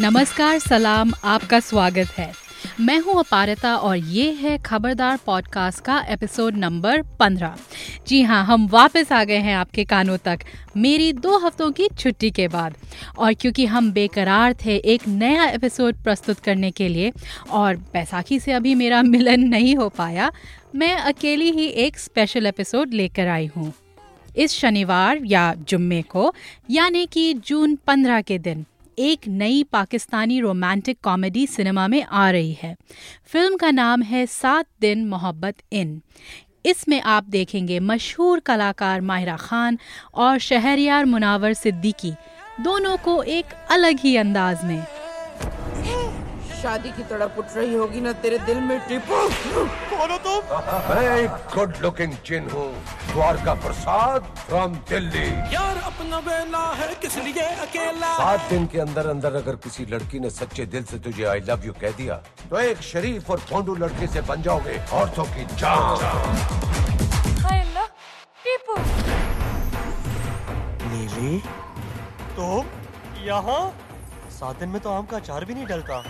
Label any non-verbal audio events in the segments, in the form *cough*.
नमस्कार, सलाम, आपका स्वागत है। मैं हूँ अपारता और ये है खबरदार पॉडकास्ट का एपिसोड नंबर पंद्रह। जी हाँ हम वापस आ गए हैं आपके कानों तक, मेरी दो हफ्तों की छुट्टी के बाद। और क्योंकि हम बेकरार थे एक नया एपिसोड प्रस्तुत करने के लिए, और बैसाखी से अभी मेरा मिलन नहीं हो पाया, मैं अकेली ही एक स्पेशल एपिसोड लेकर आई हूँ। इस शनिवार या जुम्मे को, यानी कि जून पंद्रह के दिन एक नई पाकिस्तानी रोमांटिक कॉमेडी सिनेमा में आ रही है। फ़िल्म का नाम है सात दिन मोहब्बत इन। इसमें आप देखेंगे मशहूर कलाकार माहिरा खान और शहरियार मुनावर सिद्दीकी। दोनों को एक अलग ही अंदाज में शादी की तड़प उठ रही होगी ना तेरे दिल में टिपो। कौन हो तुम मैं एक गुड लुकिंग जिन हूँ द्वारका प्रसाद फ्रॉम दिल्ली। यार अपना वेला है किस लिए अकेला? सात दिन के अंदर अंदर अगर किसी लड़की ने सच्चे दिल से तुझे आई लव यू कह दिया तो एक शरीफ और भोंडू लड़के से बन जाओगे औरतों की जान। हाय नीली तुम यहाँ? सात दिन में तो आम का अचार भी नहीं डलता।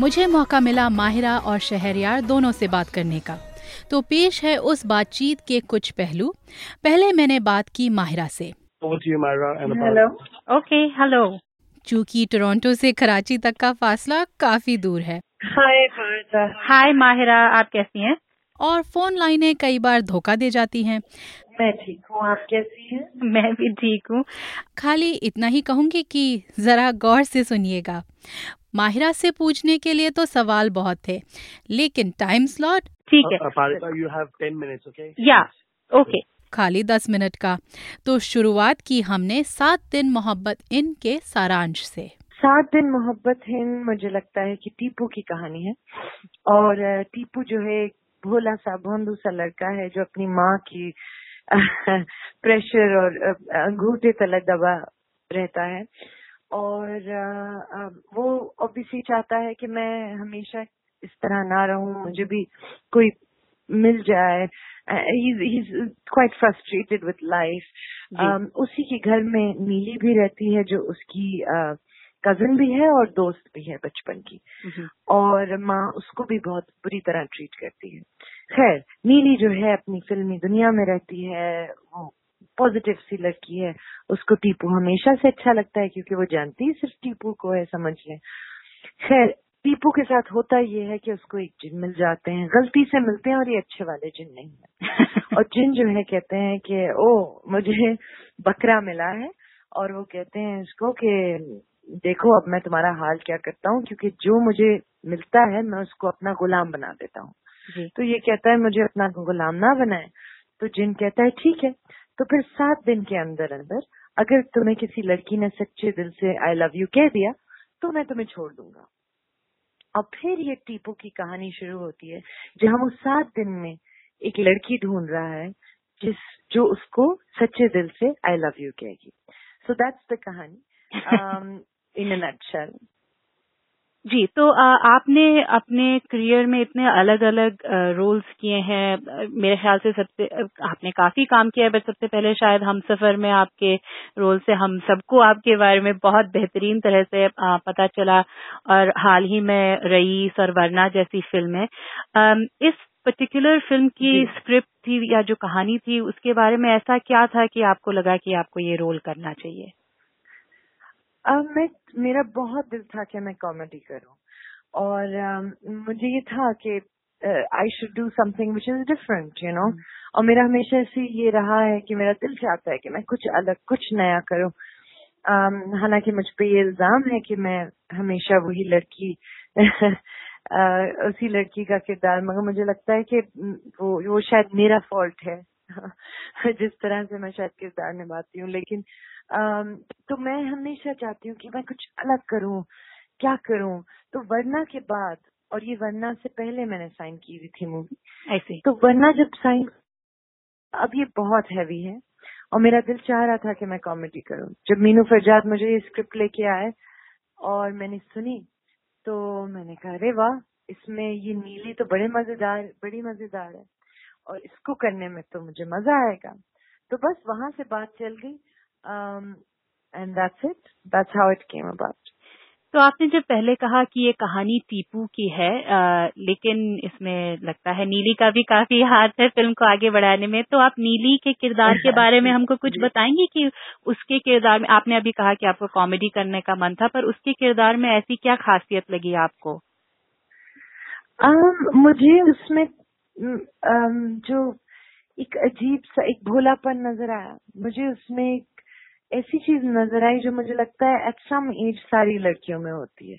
मुझे मौका मिला माहिरा और शहरयार दोनों से बात करने का। तो पेश है उस बातचीत के कुछ पहलू। पहले मैंने बात की माहिरा से। हेलो ओके हेलो चूँकि टोरंटो से कराची तक का फासला काफ़ी दूर है। हाय हाय माहिरा आप कैसी हैं? और फ़ोन लाइनें कई बार धोखा दे जाती हैं। मैं ठीक हूँ आप कैसी हैं? मैं भी ठीक हूँ। खाली इतना ही कहूँगी कि जरा गौर से सुनिएगा। माहिरा से पूछने के लिए तो सवाल बहुत थे लेकिन टाइम स्लॉट ठीक है। यू हैव ओके खाली दस मिनट का। तो शुरुआत की हमने सात दिन मोहब्बत इन के सारांश से। सात दिन मोहब्बत हिंद मुझे लगता है कि टीपू की कहानी है। और टीपू जो है एक भोला सा भोंदू सा लड़का है जो अपनी माँ की *laughs* प्रेशर और अंगूठे तले दबा रहता है। और वो ऑब्वियसली चाहता है कि मैं हमेशा इस तरह ना रहूँ मुझे भी कोई मिल जाए। क्वाइट फ्रस्ट्रेटेड विथ लाइफ उसी के घर में नीली भी रहती है जो उसकी कज़न भी है और दोस्त भी है बचपन की। और माँ उसको भी बहुत बुरी तरह ट्रीट करती है। खैर नीली जो है अपनी फिल्मी दुनिया में रहती है वो पॉजिटिव सी लड़की है उसको टीपू हमेशा से अच्छा लगता है क्योंकि वो जानती है सिर्फ़ टीपू को है समझ लें। खैर टीपू के साथ होता ये है कि उसको एक जिन मिल जाते हैं गलती से मिलते हैं और ये अच्छे वाले जिन नहीं है। *laughs* और जिन जो है कहते हैं कि ओ मुझे बकरा मिला है। और वो कहते हैं इसको कि देखो अब मैं तुम्हारा हाल क्या करता हूँ क्योंकि जो मुझे मिलता है मैं उसको अपना गुलाम बना देता हूँ। तो ये कहता है मुझे अपना गुलाम ना बनाए। तो जिन कहता है ठीक है। तो फिर सात दिन के अंदर अंदर अगर तुम्हें किसी लड़की ने सच्चे दिल से आई लव यू कह दिया तो मैं तुम्हें छोड़ दूँगा। और फिर ये टीपू की कहानी शुरू होती है जहाँ वो सात दिन में एक लड़की ढूंढ रहा है जिस जो उसको सच्चे दिल से आई लव यू कहेगी। सो दैट्स द कहानी। *laughs* इन नटशेल जी तो आ, आपने अपने करियर में इतने अलग अलग रोल्स किए हैं। मेरे ख्याल से सबसे आपने काफ़ी काम किया है बट सबसे पहले शायद हम सफ़र में आपके रोल से हम सबको आपके बारे में बहुत बेहतरीन तरह से आ, पता चला। और हाल ही में रईस और वरना जैसी फ़िल्में इस पर्टिकुलर फ़िल्म की स्क्रिप्ट थी या जो कहानी थी उसके बारे में ऐसा क्या था कि आपको लगा कि आपको ये रोल करना चाहिए? अब मैं मेरा बहुत दिल था कि मैं कॉमेडी करूँ। और अम, मुझे ये था कि I should do something which is different you know और मेरा हमेशा से ये रहा है कि मेरा दिल चाहता है कि मैं कुछ अलग कुछ नया करूँ। अम, हालाँकि मुझ पे ये इल्ज़ाम है कि मैं हमेशा वही लड़की *laughs* अ, उसी लड़की का किरदार मगर मुझे लगता है कि वो वो शायद मेरा फॉल्ट है। *laughs* जिस तरह से मैं शायद किरदार निभाती हूँ लेकिन तो मैं हमेशा चाहती हूँ कि मैं कुछ अलग करूँ। क्या करूँ? तो वरना के बाद और ये वरना से पहले मैंने साइन की हुई थी मूवी ऐसे तो वरना जब साइन अब ये बहुत हैवी है और मेरा दिल चाह रहा था कि मैं कॉमेडी करूँ। जब मीनू फरजाद मुझे ये स्क्रिप्ट लेके आए और मैंने सुनी तो मैंने कहा अरे वाह इसमें ये नीली तो बड़े मज़ेदार बड़ी मज़ेदार है और इसको करने में तो मुझे मज़ा आएगा। तो बस वहाँ से बात चल गई अम, and that's it. That's how it came about. तो आपने जब पहले कहा कि ये कहानी टीपू की है आ, लेकिन इसमें लगता है नीली का भी काफ़ी हाथ है फ़िल्म को आगे बढ़ाने में तो आप नीली के किरदार के बारे में हमको कुछ *laughs* बताएँगे कि उसके किरदार में आपने अभी कहा कि आपको कॉमेडी करने का मन था पर उसके किरदार में ऐसी क्या खासियत लगी आपको um, मुझे उसमें um, जो एक अजीब सा एक भोलापन नज़र आया मुझे उसमें एक ऐसी चीज़ नज़र आई जो मुझे लगता है एट सम एज सारी लड़कियों में होती है।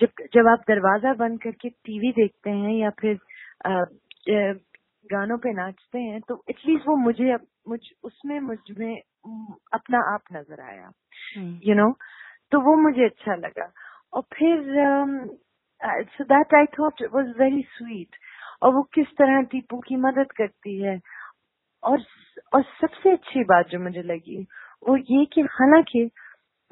जब जब आप दरवाज़ा बंद करके टीवी देखते हैं या फिर आ, गानों पे नाचते हैं तो एटलीस्ट वो मुझे मुझ उसमें मुझमें अपना आप नज़र आया। You hmm. you know know? तो वो मुझे अच्छा लगा। और फिर so that I thought was very sweet और वो किस तरह टीपू की मदद करती है। और और सबसे अच्छी बात जो मुझे लगी वो ये कि हालाँकि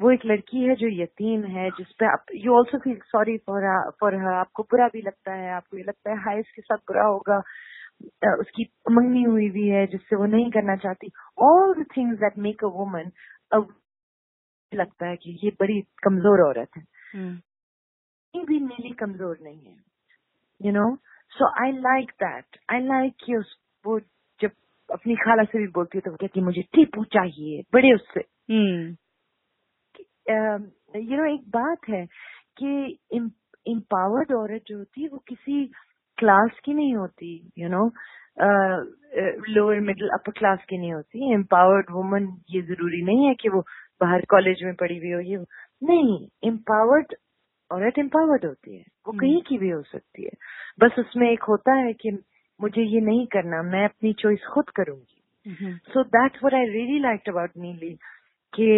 वो एक लड़की है जो यतीम है जिसपे आप you also feel sorry for for her आपको बुरा भी लगता है आपको ये लगता है हाय इसके साथ बुरा होगा। उसकी मंगनी हुई भी है जिससे वो नहीं करना चाहती। All the things that make a woman लगता है कि ये बड़ी कमज़ोर औरत है। हम्म। भी नीली कमज़ोर नहीं है। You know so I like that I like कि वो अपनी खाला से भी बोलती है तो कहती मुझे टीपू चाहिए बड़े उससे। You hmm. नो एक बात है कि इम्पावर्ड औरत जो होती है वो किसी क्लास की नहीं होती you know lower middle upper class की नहीं होती। एम्पावर्ड वुमन ये ज़रूरी नहीं है कि वो बाहर कॉलेज में पढ़ी हुई हो ये नहीं एम्पावर्ड औरत एम्पावर्ड होती है। वो हम्म। कहीं की भी हो सकती है। बस उसमें एक होता है कि मुझे ये नहीं करना मैं अपनी चॉइस खुद करूँगी। So that's what I really like about Neeli कि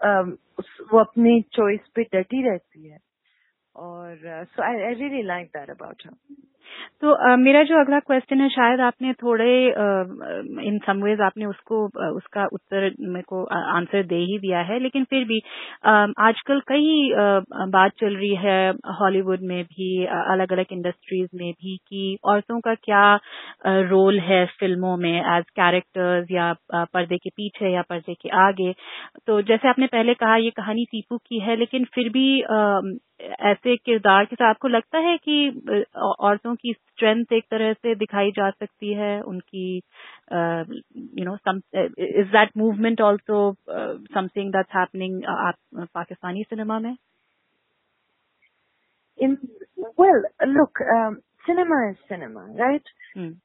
um, वो अपनी चॉइस पे डटी रहती है। और so I really like that about her तो uh, मेरा जो अगला क्वेश्चन है शायद आपने थोड़े इन सम वेज आपने उसको uh, उसका उत्तर मेरे को आंसर दे ही दिया है लेकिन फिर भी uh, आजकल कई बात चल रही है हॉलीवुड में भी अलग अलग इंडस्ट्रीज़ में भी कि औरतों का क्या रोल है फ़िल्मों में एज कैरेक्टर्स या पर्दे के पीछे या पर्दे के आगे। तो जैसे आपने पहले कहा ये कहानी सीपू की है लेकिन फिर भी ऐसे किरदार के साथ आपको लगता है कि औरतों की स्ट्रेंथ एक तरह से दिखाई जा सकती है उनकी you know some is that movement also something that's happening आप पाकिस्तानी सिनेमा में? In well look cinema is cinema right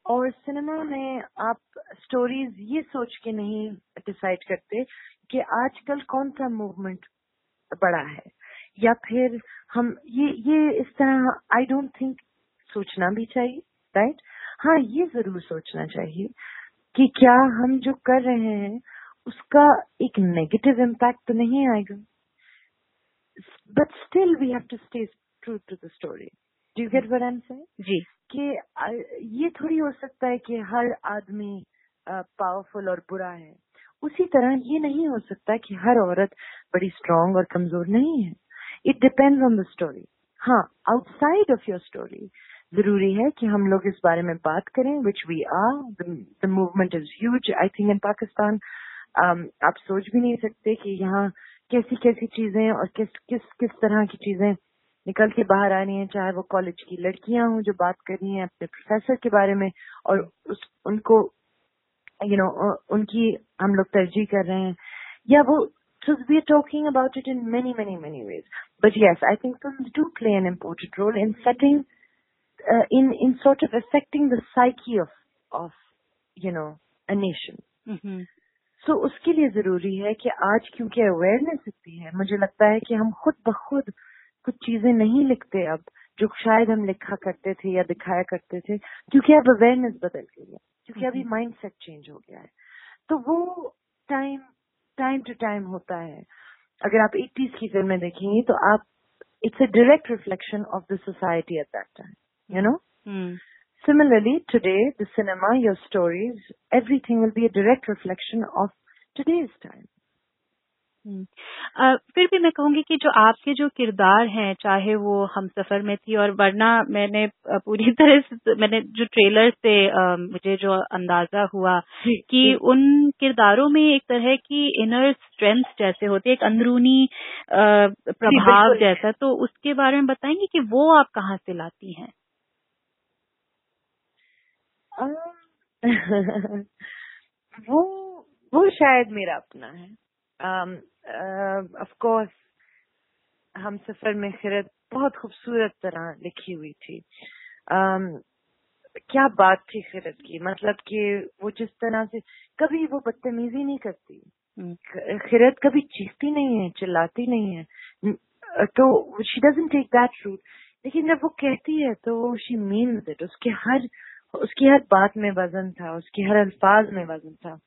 और सिनेमा में आप स्टोरीज ये सोच के नहीं डिसाइड करते कि आजकल कौन सा मूवमेंट बड़ा है। या फिर हम ये ये इस तरह आई डोंट थिंक सोचना भी चाहिए राइट हाँ ये ज़रूर सोचना चाहिए कि क्या हम जो कर रहे हैं उसका एक नेगेटिव इम्पैक्ट तो नहीं आएगा। But still we have to stay true to the story do you get I am जी। कि ये थोड़ी हो सकता है कि हर आदमी पावरफुल और बुरा है। उसी तरह ये नहीं हो सकता कि हर औरत बड़ी स्ट्रांग और कमज़ोर नहीं है। It depends on the story हाँ आउटसाइड ऑफ़ योर स्टोरी ज़रूरी है कि हम लोग इस बारे में बात करें which we are the movement is huge I think in Pakistan आप सोच भी नहीं सकते कि यहाँ कैसी कैसी चीज़ें और किस किस किस तरह की चीज़ें निकल के बाहर आ रही हैं। चाहे वो कॉलेज की लड़कियाँ हों जो बात कर रही हैं अपने प्रोफेसर के बारे में और उस उनको यू you नो know, उनकी हम लोग तरजीह कर रहे हैं। या वो we're talking about it in many, many, many ways. But yes, I think films do play an important role in setting, uh, in in sort of affecting the psyche of of you know a nation. Mm-hmm. So उसके लिए ज़रूरी है कि आज क्योंकि awareness इतनी है मुझे लगता है कि हम खुद ब खुद कुछ चीज़ें नहीं लिखते अब जो शायद हम लिखा करते थे या दिखाया करते थे क्योंकि अब अवेयरनेस बदल गई है क्योंकि अभी माइंड सेट चेंज हो गया है तो वो टाइम टाइम टू टाइम होता है अगर आप एटीज की फ़िल्में देखेंगे तो आप it's a direct reflection of the society at that time you know Similarly, today, the cinema, your stories, everything will be a direct reflection of today's time. Hmm. फिर भी मैं कहूँगी कि जो आपके जो किरदार हैं चाहे वो हम सफ़र में थी और वरना मैंने पूरी *laughs* तरह से मैंने जो ट्रेलर से मुझे जो अंदाज़ा हुआ कि उन किरदारों में एक तरह की इनर स्ट्रेंथ जैसे होती है एक अंदरूनी प्रभाव जैसा तो उसके बारे में बताएँगे कि वो आप कहाँ से लाती हैं? *laughs* वो वो शायद मेरा अपना है। ऑफ़ कोर्स हम सफ़र में खिरत बहुत खूबसूरत तरह लिखी हुई थी। Um, क्या बात थी खिरत की? मतलब कि वो जिस तरह से कभी वो बदतमीजी नहीं करती। हम्म, खिरत कभी चीखती नहीं है चिल्लाती नहीं है। तो she doesn't take that route लेकिन जब वो कहती है तो शी मीन्स इट उसके हर उसकी हर बात में वज़न था उसकी हर अल्फाज में वज़न था।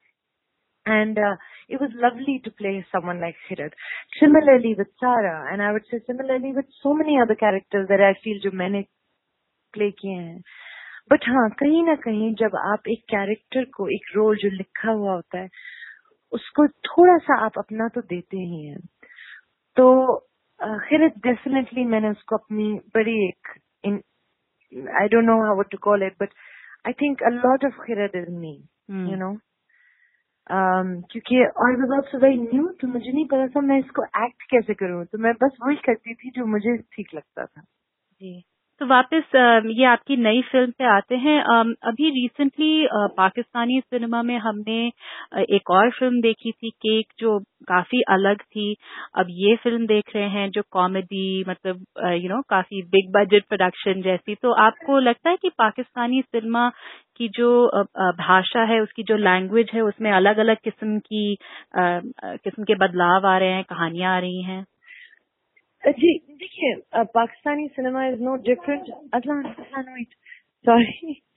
And uh, it was lovely to play someone like Khirat. Similarly with Sarah, and I would say similarly with so many other characters that I feel जो मैंने प्ले किए हैं। बट हाँ कहीं ना कहीं जब आप एक कैरेक्टर को एक रोल जो लिखा हुआ होता है उसको थोड़ा सा आप अपना तो देते ही हैं। तो खैर डेफिनेटली मैंने उसको अपनी बड़ी एक in I don't know how to call it but I think a lot of खिरत is me hmm, you know um, क्योंकि I was also very new तो मुझे नहीं पता था मैं इसको एक्ट कैसे करूँ तो मैं बस वही करती थी जो मुझे ठीक लगता था जी तो वापस ये आपकी नई फ़िल्म पे आते हैं। अभी रिसेंटली पाकिस्तानी सिनेमा में हमने एक और फ़िल्म देखी थी, केक, जो काफ़ी अलग थी। अब ये फ़िल्म देख रहे हैं, जो कॉमेडी मतलब यू नो काफ़ी बिग बजट प्रोडक्शन जैसी। तो आपको लगता है कि पाकिस्तानी सिनेमा की जो भाषा है, उसकी जो लैंग्वेज है, उसमें अलग अलग किस्म की किस्म के बदलाव आ रहे हैं, कहानियाँ आ रही हैं? जी देखिए अ, Pakistani cinema is no different Adlan wait sorry *laughs*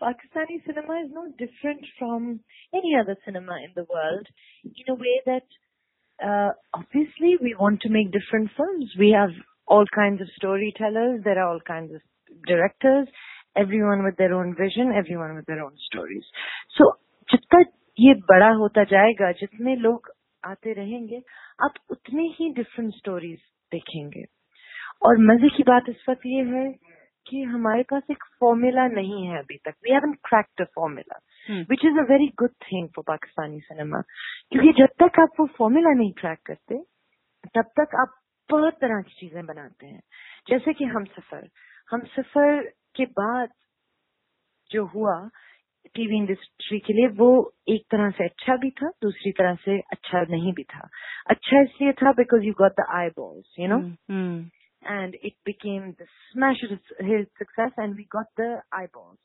Pakistani cinema is no different from any other cinema in the world in a way that uh, obviously we want to make different films. We have all kinds of storytellers, there are all kinds of directors, everyone with their own vision, everyone with their own stories. So जितना ये बड़ा होता जाएगा जितने लोग आते रहेंगे आप उतने ही डिफरेंट स्टोरीज देखेंगे। और मज़े की बात इस वक्त ये है कि हमारे पास एक फॉर्मूला नहीं है अभी तक। We haven't cracked a formula which is a very good thing for Pakistani cinema क्योंकि जब तक आप वो फॉर्मूला नहीं क्रैक करते तब तक आप बहुत तरह की चीज़ें बनाते हैं। जैसे कि हम सफ़र। हम सफ़र के बाद जो हुआ टीवी इंडस्ट्री के लिए वो एक तरह से अच्छा भी था दूसरी तरह से अच्छा नहीं भी था अच्छा इसलिए था because you got the eyeballs you know hmm, hmm, and it became the smash hit success and we got the eyeballs.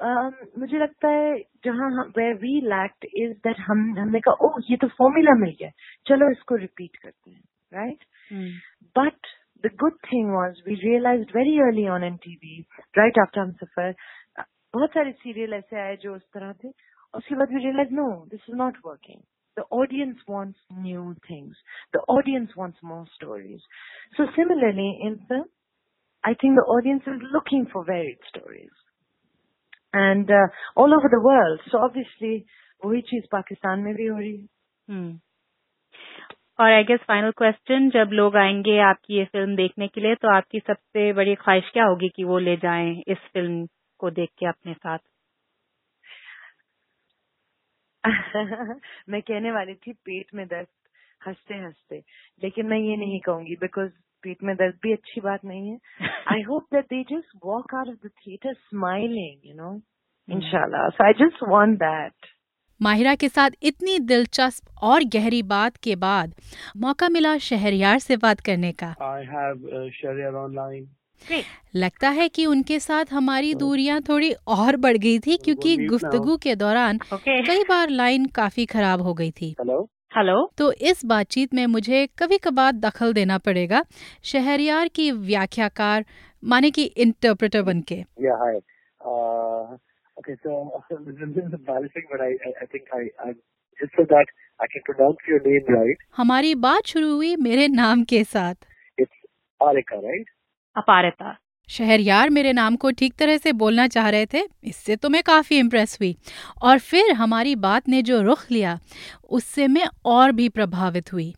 Um, मुझे लगता है जहाँ where we lacked is that हम हमने कहा ओह ये तो फॉर्मूला मिल गया चलो इसको रिपीट करते हैं right hmm, But the good thing was we realized very early on in TV, right after हम सफ़र बहुत सारे सीरियल ऐसे आए जो उस तरह थे। उसके बाद we realise no this is not working the audience wants new things the audience wants more stories so similarly in film I think the audience is looking for varied stories and all over the world so obviously वही चीज़ पाकिस्तान में भी हो रही है। हम्म। और I guess final question जब लोग आएँगे आपकी ये फ़िल्म देखने के लिए तो आपकी सबसे बड़ी ख्वाहिश क्या होगी कि वो ले जाएँ इस फ़िल्म को देख के अपने साथ? *laughs* मैं कहने वाली थी पेट में दर्द हँसते हँसते लेकिन मैं ये नहीं कहूँगी बिकॉज़ पेट में दर्द भी अच्छी बात नहीं है। I hope that they just walk out of the theatre smiling you know इंशाल्लाह so I just want that Mahira के साथ इतनी दिलचस्प और गहरी बात के बाद मौका मिला शहरयार से बात करने का। I have uh, Sharia online. लगता है कि उनके साथ हमारी दूरियाँ थोड़ी और बढ़ गई थी क्योंकि. गुफ्तगू के दौरान कई बार लाइन काफ़ी खराब हो गई थी हेलो तो इस बातचीत में मुझे कभी कभार दखल देना पड़ेगा शहरियार की व्याख्याकार माने कि इंटरप्रेटर बन के Yeah, hi. Uh, okay, so this is embarrassing, but I, I, I think I, I just so that I can pronounce your name right. हमारी बात शुरू हुई मेरे नाम के साथ It's Arika, right? अपारता। शहर यार मेरे नाम को ठीक तरह से बोलना चाह रहे थे इससे तो मैं काफ़ी इम्प्रेस हुई। और फिर हमारी बात ने जो रुख लिया उससे मैं और भी प्रभावित हुई।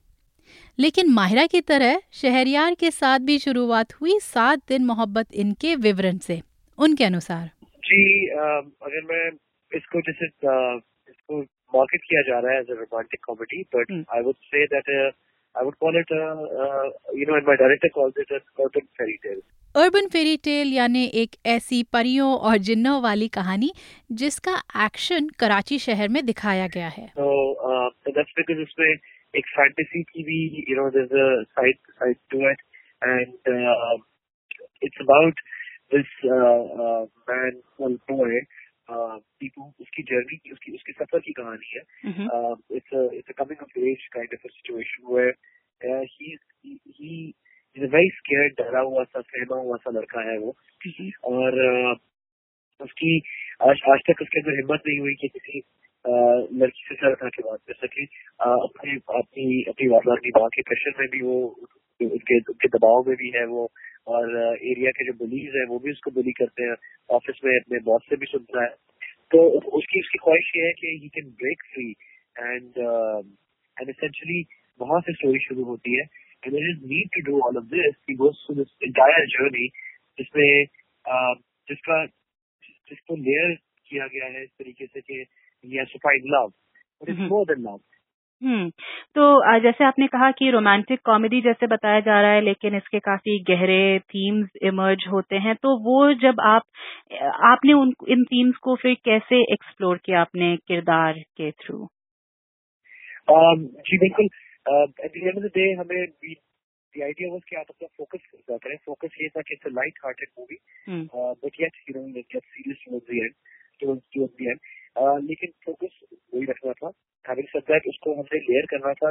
लेकिन माहिरा की तरह शहरयार के साथ भी शुरुआत हुई सात दिन मोहब्बत इनके विवरण से उनके अनुसार। जी अगर मैं इसको जैसे इसको मार्केट किया जा रहा है as a romantic comedy but I would say that I would call it you know and my director calls it an urban fairy tale urban fairy tale यानी एक ऐसी परियों और जिन्नों वाली कहानी जिसका एक्शन कराची शहर में दिखाया गया है। तो दैट्स बिकॉज़ उसमें एक फैंटेसी की भी you know there is a side side to it and it's about this man और बॉय टीपू उसकी जर्नी की उसकी उसके सफ़र की कहानी है। It's it's a coming of age kind of a situation where he he is a very scared डरा हुआ सा सहमा हुआ सा लड़का है वो। और uh, उसकी आज आज तक उसके अंदर हिम्मत नहीं हुई कि किसी लड़की से सर उठा के बात कर सके। अपनी अपनी अपनी अपनी माँ के प्रेशर में भी वो उनके उनके दबाव में भी है वो और एरिया के जो बुलीज है वो भी उसको बुली करते हैं ऑफ़िस में अपने बॉस से भी सुनता है। तो उसकी उसकी ख्वाहिश ये है कि he can break free and and essentially वहाँ से स्टोरी शुरू होती है। And is need to do all of this he goes through this entire journey जिसमें जिसका जिसको लेयर किया गया है इस तरीके से कि he has to find love but it's more than love hmm तो जैसे आपने कहा कि रोमांटिक कॉमेडी जैसे बताया जा रहा है लेकिन इसके काफ़ी गहरे थीम्स इमर्ज होते हैं तो वो जब आप आपने उन इन थीम्स को फिर कैसे एक्सप्लोर किया अपने किरदार के थ्रू जी बिल्कुल at the end of the day हमें the idea was कि आप अपना फोकस कर करें फोकस ये था कि it's light hearted movie but yet you know it gets serious towards the end towards towards the end लेकिन फोकस वही रखना था। हैविंग सेड दैट उसको हमने लेयर करना था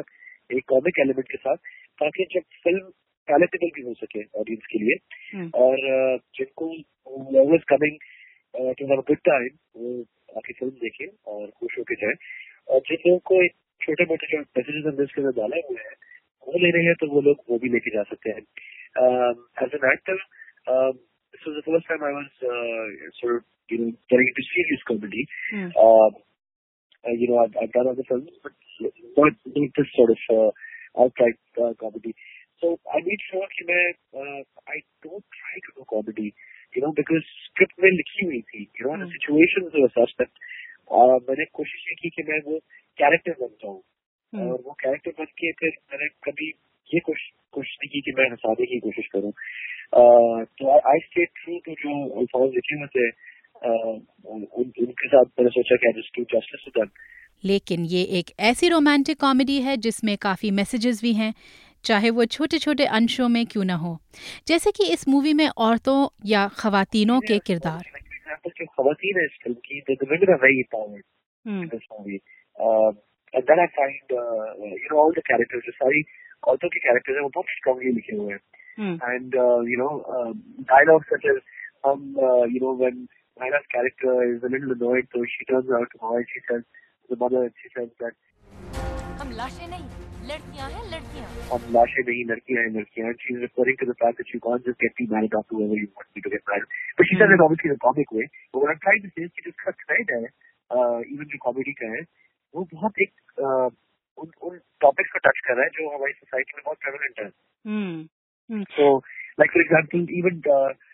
एक कॉमिक एलिमेंट के साथ ताकि जब फ़िल्म पैलेटेबल भी हो सके ऑडियंस के लिए। और जिनको always coming to have a good time वो आके फ़िल्म देखें और खुश होके जाए। और जिन लोगों को एक छोटे मोटे जो मैसेजेस हमने इसके अंदर डाले हुए हैं वो ले रहे हैं तो वो लोग वो भी लेके जा सकते हैं। As an actor this was the first time I was uh, sort of you know getting into serious comedy. Mm. Uh, uh, you know, I've, I've done other films, but not, not this sort of uh, outright uh, comedy. So I made sure that uh, I don't try to do comedy, you know, because script में लिखी हुई थी, you know, mm. the situations were such that uh, मैंने कोशिश ये की कि मैं वो कैरेक्टर बन जाऊँ mm. और वो कैरेक्टर बन के फिर मैंने कभी ये कोशिश कोशिश नहीं की कि मैं हंसाने की कोशिश करूँ। तो आई स्टे ट्रू टू जो अल्फाज लिखे हुए थे। उनके साथ मैंने सोचा कि just to justice to them लेकिन ये एक ऐसी रोमांटिक कॉमेडी है जिसमें काफ़ी मैसेजेस भी हैं चाहे वो छोटे छोटे अंशों में क्यों ना हो। जैसे कि इस मूवी में औरतों या खवातीनों के किरदार। जो खवातीन है फ़िल्म की the women are very empowered in this movie uh, and then I find uh, you know all the characters जो सारी औरतों के कैरेक्टर्स हैं वो बहुत स्ट्रांगली लिखे हुए हैं and you know dialogue such as um uh, you know when Naira's character is a little annoyed, so she turns out to her she says the mother and she says that हम लाशें नहीं लड़कियाँ हैं लड़कियाँ हम लाशें नहीं लड़कियाँ हैं लड़कियाँ she is referring to the fact that you can't just get me married off to whoever you want me to get married but she says it obviously in a comic way but what I'm trying to say is कि जिसका thread है uh, even जो comedy का है वो बहुत एक uh, उन उन टॉपिक्स को टच कर रहा है जो हमारी सोसाइटी में बहुत प्रेवलेंट है। So like for example even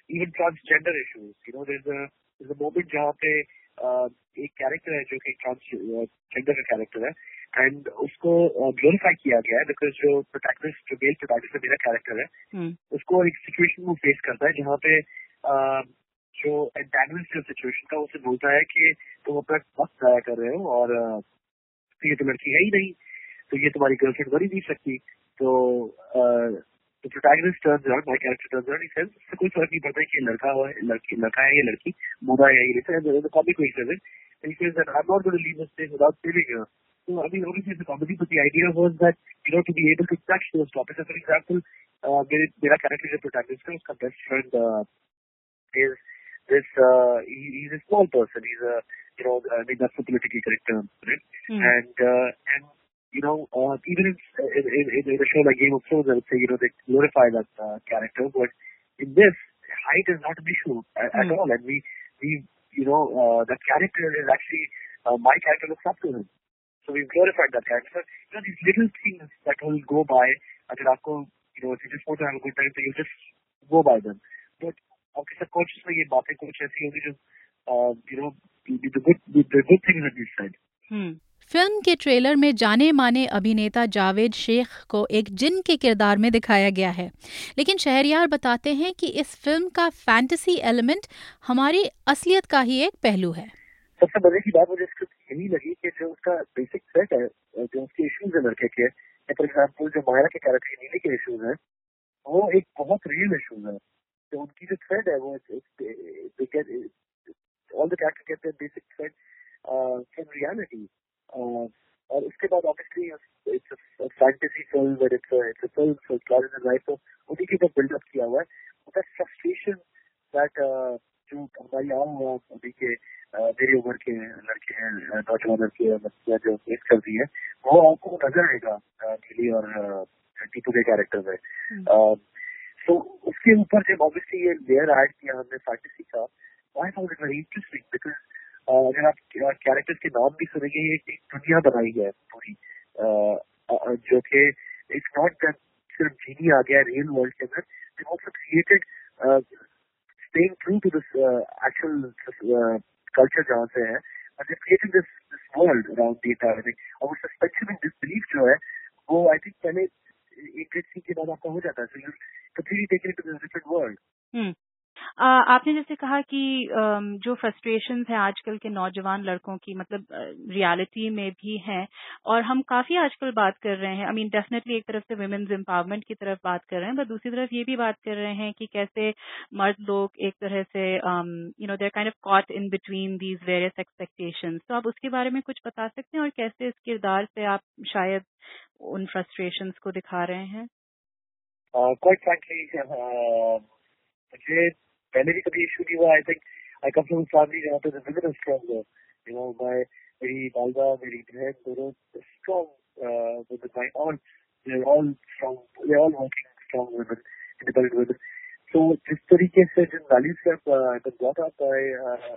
even transgender transgender you know know there's a there's a जहाँ पे uh, एक कैरेक्टर है जो कि ट्रांसजेंडर का कैरेक्टर है एंड उसको ग्लोरीफाई किया गया है बिकॉज़ जो प्रोटैगनिस्ट जो मेल प्रोटैगनिस्ट मेरा कैरेक्टर है उसको एक सिचुएशन वो फेस करता है जहाँ पे जो एंटेगनिस्ट सिचुएशन का उसे बोलता है कि तुम अपना वक्त ज़ाया कर रहे हो और ये तो लड़की है ही नहीं। तो ये तुम्हारी गर्लफ्रेंड बन ही नहीं सकती तो the protagonist turns around, my character turns around, he says, इससे कोई फर्क नहीं पड़ता कि ये लड़का हो लड़की लड़का है या लड़की मोदा है ये and the comic way he says it, and he says that I'm not going to leave this place without saving her. So, I mean, obviously it's a comedy, but the idea was that, you know, to be able to touch those topics. So, for example, uh, मेरे मेरा character जो protagonist है, उसका best friend uh, is this, uh, he, he's a small person. He's a, you know, I mean, that's a politically correct term, right? Mm. And, uh, and you know, uh, even in, in, in, in a show like Game of Thrones, I would say, you know, they glorify that uh, character. But in this, height is not an issue at, at all, and we we you know uh, the character is actually uh, my character looks up to him. So we've glorified that character. So, you know, these little things that will go by, अगर आपको, you know, if you just want to have a good time, so you just go by them. But आपके subconscious में ये बातें कुछ ऐसी होंगी जो, uh, you know, the, the good the, the good things film के ट्रेलर में जाने माने अभिनेता जावेद शेख को एक जिन के किरदार में दिखाया गया है। लेकिन शहरियार बताते हैं कि इस फ़िल्म का फैंटेसी एलिमेंट हमारी असलियत का ही एक पहलू है। सबसे मज़े की बात मुझे यही लगी कि जो उसका बेसिक सेट है, जो उसके इश्यूज़ है लड़के के फॉर एग्ज़ाम्पल जो माया के कैरेक्टर नीले के इश्यूज़ हैं, वो एक बहुत रियल इश्यूज़ है। तो उनकी जो थ्रेड है वो ऑल द कैरेक्टर कहते हैं बेसिक थ्रेड फ्रॉम रियलिटी और उसके बाद obviously it's fantasy film it's it's a film for class in life तो उन्हीं के ऊपर बिल्डअप किया हुआ है दैट फ्रस्ट्रेशन दैट जो हमारी आम अभी के मेरी उम्र के लड़के हैं नौजवान लड़के लड़कियाँ जो फेस कर रही है वो आपको नज़र आएगा नीली और टीपू के कैरेक्टर में। तो उसके ऊपर जब ऑब्वियसली ये लेयर ऐड किया हमने फैंटेसी का I found it very interesting because अगर आप कैरेक्टर के नाम भी सुनेंगे, ये एक दुनिया बनाई है पूरी। जो कि इट्स नॉट दैट सिर्फ़ जीनी आ गया रियल वर्ल्ड के अंदर created staying true to this actual culture जहाँ से है वो आई थिंक पहले इंटरेस्टिंग हो जाता है। So you completely taken it to this world आपने जैसे कहा कि जो फ्रस्ट्रेशन है आजकल के नौजवान लड़कों की मतलब रियलिटी में भी हैं, और हम काफ़ी आजकल बात कर रहे हैं। आई मीन डेफिनेटली एक तरफ़ से वुमेन्स एम्पावरमेंट की तरफ़ बात कर रहे हैं बट दूसरी तरफ़ ये भी बात कर रहे हैं कि कैसे मर्द लोग एक तरह से you know they're kind of caught in between these various expectation तो आप उसके बारे में कुछ बता सकते हैं और कैसे इस किरदार से आप शायद उन फ्रस्ट्रेशंस को दिखा रहे हैं? क्वाइट फ्रैंकली मुझे पहले भी कभी इशू नहीं हुआ I think I come from family जहाँ पे विमेन स्ट्रॉन्ग है यू नो माय मेरी वालदा मेरी बहन दोनों strong with my own they all strong they all working strong women independent women तो जिस तरीके से जिन वैल्यूज के I been brought up I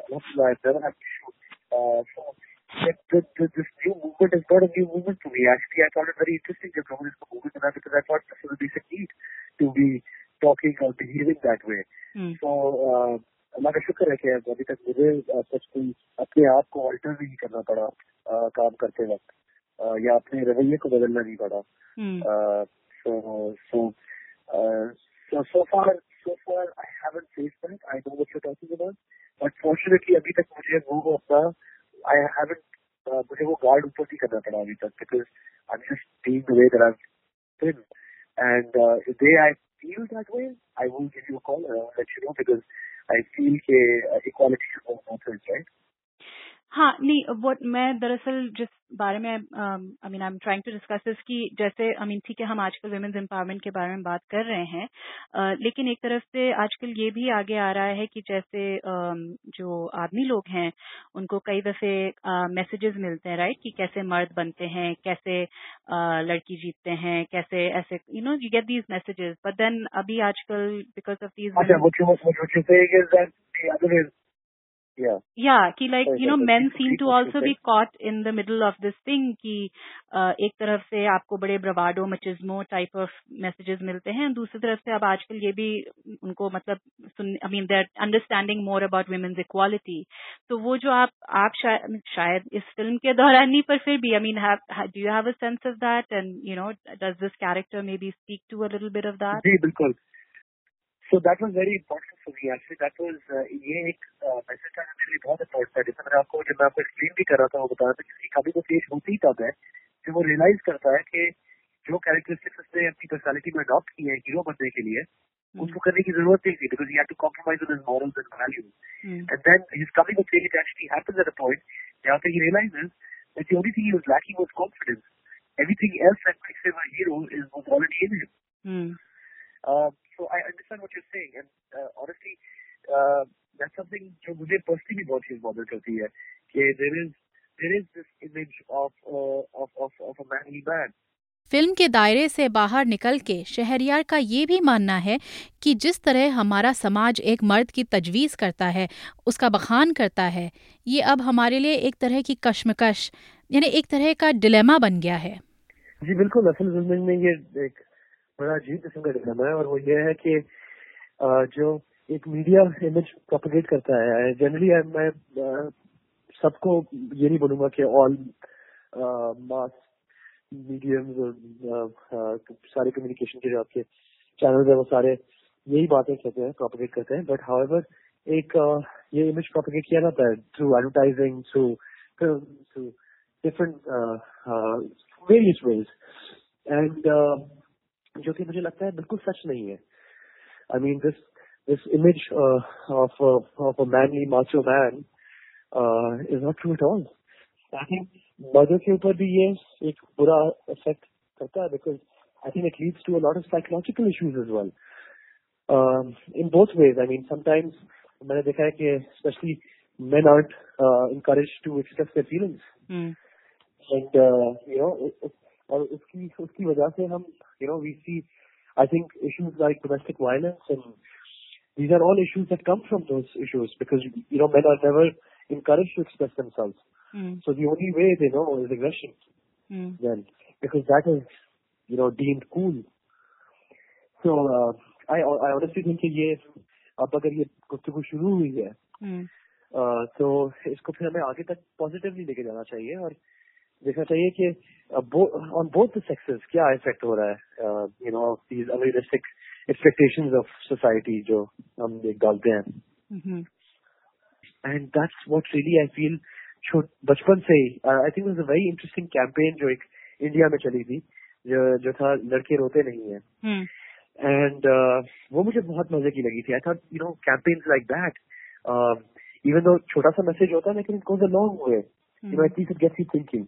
alhamdulillah I've never had issue uh, so that, that, that this new movement is not a new movement for me. Actually, I found it very interesting that Roman is the movement and because I thought this was a basic need to be talking or behaving that way. Hmm. So, uh, अल्लाह का शुक्र है कि अभी तक मुझे सच कोई अपने आप को ऑल्टर नहीं करना पड़ा uh, काम करते वक्त uh, या अपने रवैये को बदलना नहीं पड़ा हम्म uh, so so uh, so so far so far I haven't faced that I know what you're talking about but fortunately अभी तक मुझे वो अपना I haven't uh, मुझे वो गार्ड ऊपर नहीं करना पड़ा अभी तक because I'm just being the way that I've been and uh, the day I feel that way I will give you a call and I'll let you know because I feel कि uh, equality should go right हाँ नहीं वो मैं दरअसल जिस बारे में I mean I am trying to discuss this कि जैसे आई मीन ठीक है हम आजकल वुमेन्स एम्पावरमेंट के बारे में बात कर रहे हैं लेकिन एक तरफ़ से आजकल ये भी आगे आ रहा है कि जैसे um, जो आदमी लोग हैं उनको कई दफे मैसेजेस मिलते हैं राइट कि कैसे मर्द बनते हैं कैसे लड़की जीतते हैं कैसे ऐसे you know you get these messages but then अभी आजकल because of these what you what, what you're saying is that the other is yeah. Yeah, कि like you know men seem to also be caught in the middle of this thing कि uh, एक तरफ़ से आपको बड़े bravado machismo type of messages मिलते हैं दूसरी तरफ़ से अब आजकल ये भी उनको मतलब सुन I mean they're understanding more about women's equality तो वो जो आप आप शायद शायद इस फ़िल्म के दौरान नहीं पर फिर भी I mean do you have a sense of that and you know does this character maybe speak to a little bit of that जी बिल्कुल। So that was very important for me actually that was ये एक message था जो मेरे लिए बहुत important था जैसे मैंने आपको जब मैं आपको एक्सप्लेन भी कर रहा था वो बता रहा था कि कभी तो पेश होती ही तब है जब वो रियलाइज़ करता है कि जो कैरेक्टरिस्टिक्स उसने अपनी पर्सनालिटी में अडॉप्ट की है हीरो बनने के लिए उसको करने की ज़रूरत नहीं थी because he had to compromise on his morals and values and then his coming of age actually happens at a point जहाँ पे he realises that the only thing he was lacking was confidence everything else that makes him a hero is was already in him Uh, so I understand what you're saying, and uh, honestly, uh, that's something जो मुझे personally बहुत चीज़ bother करती है कि there is there is this image of uh, of of of a manly man. Film के दायरे से बाहर निकल के शहरियार का ये भी मानना है कि जिस तरह हमारा समाज एक मर्द की तजवीज़ करता है उसका बखान करता है ये अब हमारे लिए एक तरह की कश्मकश यानी एक तरह का डिलेमा बन गया है। जी बिल्कुल असल ज़िंदगी में ये एक बड़ा अजीब किस्म का डिलेमा है और वो ये है कि जो एक मीडिया इमेज प्रोपोगेट करता है जनरली मैं सबको ये नहीं बोलूँगा कि ऑल मास मीडियम्स और सारे कम्युनिकेशन के जो आपके चैनल है, वो सारे यही बातें कहते हैं प्रोपोगेट करते हैं बट हाउएवर एक ये इमेज प्रोपोगेट किया जाता है through advertising through through different various ways and जो कि मुझे लगता है बिल्कुल सच नहीं है I mean this this image uh, of a, of a manly macho man uh, is not true at all. I think मर्दों के ऊपर भी ये एक बुरा इफेक्ट करता है because I think it leads to a lot of psychological issues as well in both ways I mean sometimes मैंने देखा है कि specially men aren't uh, encouraged to express their feelings and uh, you know और उसकी उसकी वजह से हम you know we see I think issues like domestic violence and these are all issues that come from those issues because you know men are never encouraged to express themselves. So the only way they know is aggression then because that is you know deemed cool. So uh, I I honestly think कि ये अब अगर ये गुफ्तगू शुरू हुई है uh, तो इसको फिर हमें आगे तक पॉजिटिवली लेके जाना चाहिए और देखना चाहिए कि ऑन बोथ द सेक्सेस क्या इफ़ेक्ट हो रहा है you know these unrealistic expectations of society जो हम डालते हैं। And that's what really I feel बचपन से ही I think was a very interesting campaign जो एक इंडिया में चली थी जो जो था लड़के रोते नहीं है। एंड uh, वो मुझे बहुत मज़े की लगी थी। I thought you know campaigns like that even though छोटा सा मैसेज होता है लेकिन it goes a long way you know at least it gets you thinking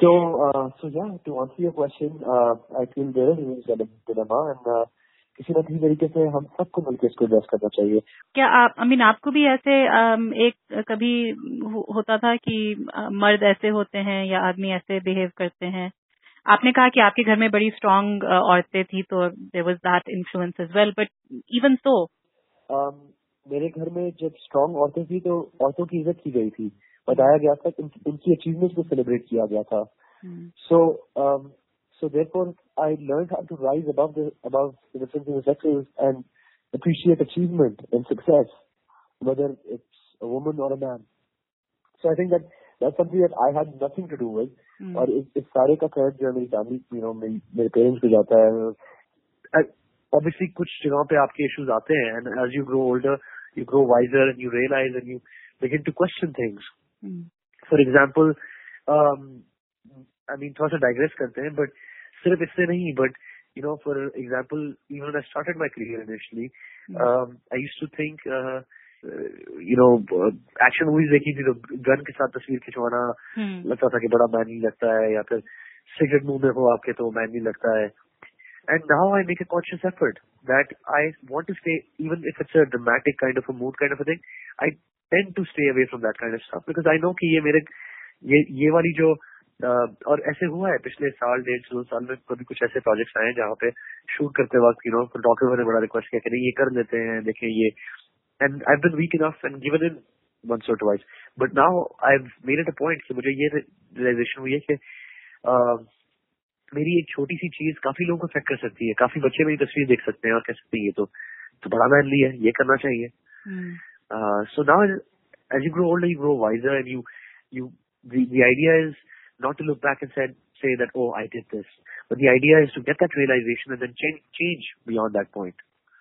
So, uh, so yeah, to answer your question, uh, I feel there is a dilemma and uh, किसी न किसी तरीके से हम सबको मिलकर इसको एड्रेस करना चाहिए। क्या आप आई मीन आपको भी ऐसे एक कभी होता था कि मर्द ऐसे होते हैं या आदमी ऐसे बिहेव करते हैं? आपने कहा कि आपके घर में बड़ी स्ट्रांग औरतें थी तो there was that influence as well but even so um, मेरे घर में जब स्ट्रांग औरतें थी तो औरतों की इज़्ज़त की गई थी। बताया गया था कि उन- उनकी अचीवमेंट्स को सेलिब्रेट किया गया था So, um, so therefore, I learned how to rise above the above the difference in the sexes and appreciate achievement and success, whether it's a woman or a man. So I think that that's something that I had nothing to do with. और इस, इस सारे का credit जो है मेरी family you know मेरे parents को जाता है ऑब्वियसली कुछ जगहों पे आपके इश्यूज आते हैं and as you grow older you grow wiser and you realise and you begin to question things for example I mean थोड़ा सा डाइग्रेस करते हैं बट सिर्फ इससे नहीं but you know for example even I started my career initially I use to think you know action movies देखी थी तो गन के साथ तस्वीर खिंचवाना लगता था कि बड़ा मैनली लगता है या फिर सिगरेट मुंह में हो आपके तो मैनली लगता है And now I make a conscious effort that I want to stay, even if it's a dramatic kind of a mood kind of a thing, I tend to stay away from that kind of stuff. Because I know कि ये मेरे ये ये वाली जो uh, और ऐसे हुआ है पिछले साल डेढ़ दो साल में कभी कुछ ऐसे प्रोजेक्ट्स आए हैं जहाँ पे शूट करते वक्त यू नो फोटोग्राफर ने बड़ा रिक्वेस्ट किया कि नहीं ये कर लेते हैं देखें ये। And I been weak enough and given in once or twice. But now I've made it a point कि मुझे ये रियलाइजेशन हुई है कि uh, मेरी एक छोटी सी चीज़ काफ़ी लोगों को अफेक्ट कर सकती है। काफ़ी बच्चे मेरी तस्वीर देख सकते हैं और कह सकते हैं ये तो तो बड़ा मैनली है ये करना चाहिए। Uh, so now, as you grow older, you grow wiser, and you, you. the idea is not to look back and say that, "Oh, I did this." But the idea is to get that realization and then change change beyond that point.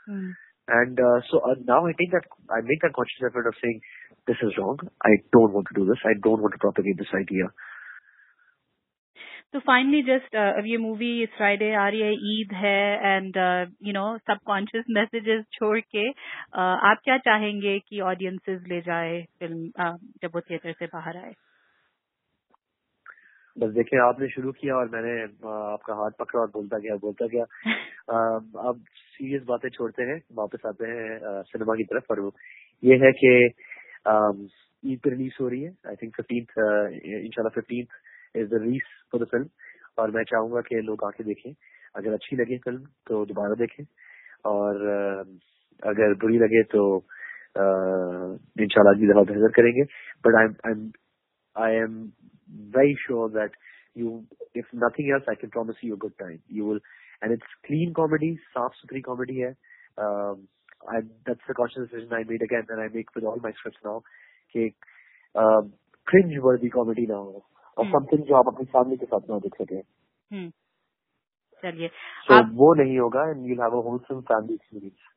Hmm. And uh, so uh, now I think that I make that conscious effort of saying, "This is wrong. I don't want to do this. I don't want to propagate this idea. तो finally just अब ये movie इस Friday आ रही है ईद है and you know subconscious messages छोड़ के uh, आप क्या चाहेंगे कि ऑडियंसेस ले जाए फ़िल्म uh, जब वो थिएटर से बाहर आए? बस देखिए आपने शुरू किया और मैंने आपका हाथ पकड़ा और बोलता गया बोलता गया। आ, *laughs* अब सीरियस बातें छोड़ते हैं वापस आते हैं सिनेमा की तरफ़ और ये है कि ईद पर रिलीज़ हो रही है आई थिंक फिफ्टींथ इंशाल्लाह fifteenth is the release for the film और मैं चाहूँगा कि लोग आके देखें। अगर अच्छी लगे फ़िल्म तो दोबारा देखें। और अगर बुरी लगे तो इंशाल्लाह अगली दफ़ा बेहतर करेंगे। But I am I am very sure that you if nothing else I can promise you good time you will and it's clean comedy साफ़ सुथरी कॉमेडी है। I, that's the conscious decision I made again and I make with all my scripts कि वर्दी comedy ना हो। और हम्म। Something जो आप अपनी फैमिली के साथ ना देख सके। हम्म, चलिए so, आप वो नहीं होगा and you'll have a wholesome family experience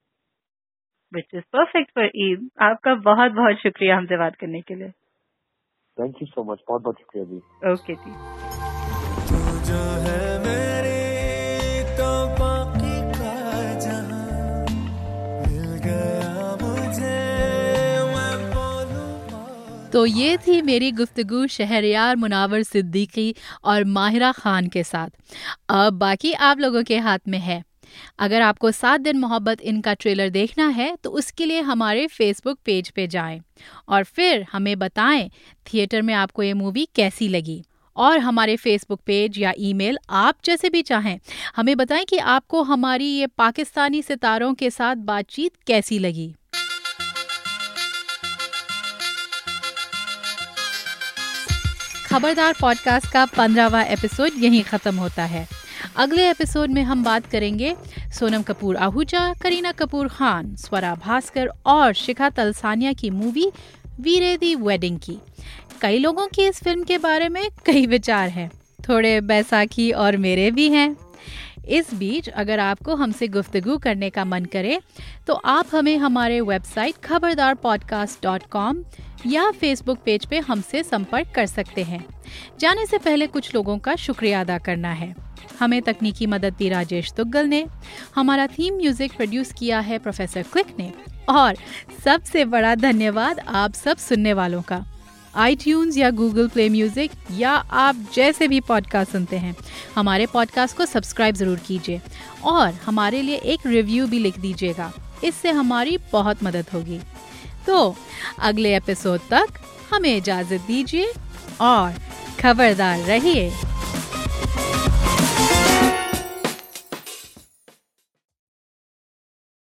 which is perfect for Eid आपका बहुत बहुत शुक्रिया हमसे बात करने के लिए। थैंक यू सो मच बहुत बहुत शुक्रिया जी। ओके जो। तो ये थी मेरी गुफ्तगु शहरयार मुनावर सिद्दीकी और माहिरा खान के साथ। अब बाकी आप लोगों के हाथ में है। अगर आपको सात दिन मोहब्बत इनका ट्रेलर देखना है तो उसके लिए हमारे फेसबुक पेज पे जाएँ और फिर हमें बताएँ, थिएटर में आपको ये मूवी कैसी लगी। और हमारे फेसबुक पेज या ईमेल आप जैसे भी चाहें, हमें बताएँ कि आपको हमारी ये पाकिस्तानी सितारों के साथ बातचीत कैसी लगी। खबरदार पॉडकास्ट का पंद्रहवा एपिसोड यहीं ख़त्म होता है। अगले एपिसोड में हम बात करेंगे सोनम कपूर आहूजा, करीना कपूर खान, स्वरा भास्कर और शिखा तलसानिया की मूवी वीरे दी वेडिंग की। कई लोगों की इस फ़िल्म के बारे में कई विचार हैं। थोड़े बैसाखी और मेरे भी हैं। इस बीच अगर आपको हमसे गुफ्तगू करने का मन करे तो आप हमें हमारे website Khabardar podcast dot com या फेसबुक पेज पे हमसे संपर्क कर सकते हैं। जाने से पहले कुछ लोगों का शुक्रिया अदा करना है। हमें तकनीकी मदद दी राजेश तुग्गल ने, हमारा थीम म्यूज़िक प्रोड्यूस किया है प्रोफेसर क्लिक ने, और सबसे बड़ा धन्यवाद आप सब सुनने वालों का। आई या गूगल प्ले म्यूज़िक या आप जैसे भी पॉडकास्ट सुनते हैं। हमारे पॉडकास्ट को सब्सक्राइब ज़रूर कीजिए और हमारे लिए एक रिव्यू भी लिख दीजिएगा। इससे हमारी बहुत मदद होगी। तो अगले एपिसोड तक हमें इजाज़त दीजिए और खबरदार रहिए।